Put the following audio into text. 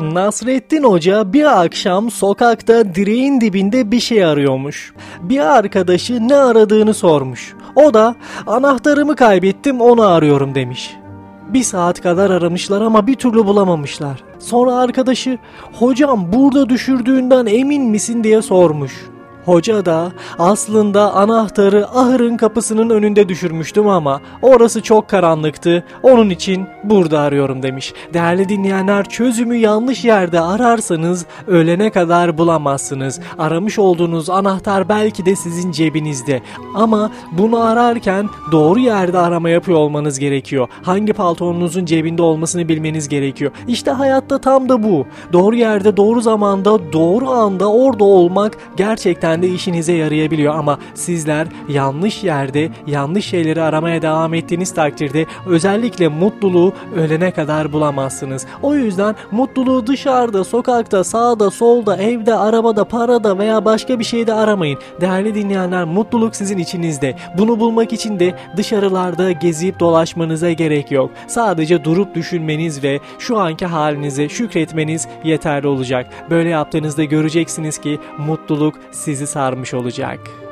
Nasrettin Hoca bir akşam sokakta direğin dibinde bir şey arıyormuş. Bir arkadaşı ne aradığını sormuş. O da anahtarımı kaybettim onu arıyorum demiş. Bir saat kadar aramışlar ama bir türlü bulamamışlar. Sonra arkadaşı hocam burada düşürdüğünden emin misin diye sormuş. Hoca da aslında anahtarı ahırın kapısının önünde düşürmüştüm ama orası çok karanlıktı. Onun için burada arıyorum demiş. Değerli dinleyenler çözümü yanlış yerde ararsanız ölene kadar bulamazsınız. Aramış olduğunuz anahtar belki de sizin cebinizde. Ama bunu ararken doğru yerde arama yapıyor olmanız gerekiyor. Hangi paltonunuzun cebinde olmasını bilmeniz gerekiyor. İşte hayatta tam da bu. Doğru yerde doğru zamanda doğru anda orada olmak gerçekten de işinize yarayabiliyor ama sizler yanlış yerde yanlış şeyleri aramaya devam ettiğiniz takdirde özellikle mutluluğu ölene kadar bulamazsınız. O yüzden mutluluğu dışarıda, sokakta, sağda, solda, evde, arabada, parada veya başka bir şeyde aramayın. Değerli dinleyenler mutluluk sizin içinizde. Bunu bulmak için de dışarılarda gezip dolaşmanıza gerek yok. Sadece durup düşünmeniz ve şu anki halinize şükretmeniz yeterli olacak. Böyle yaptığınızda göreceksiniz ki mutluluk sizi sarmış olacak.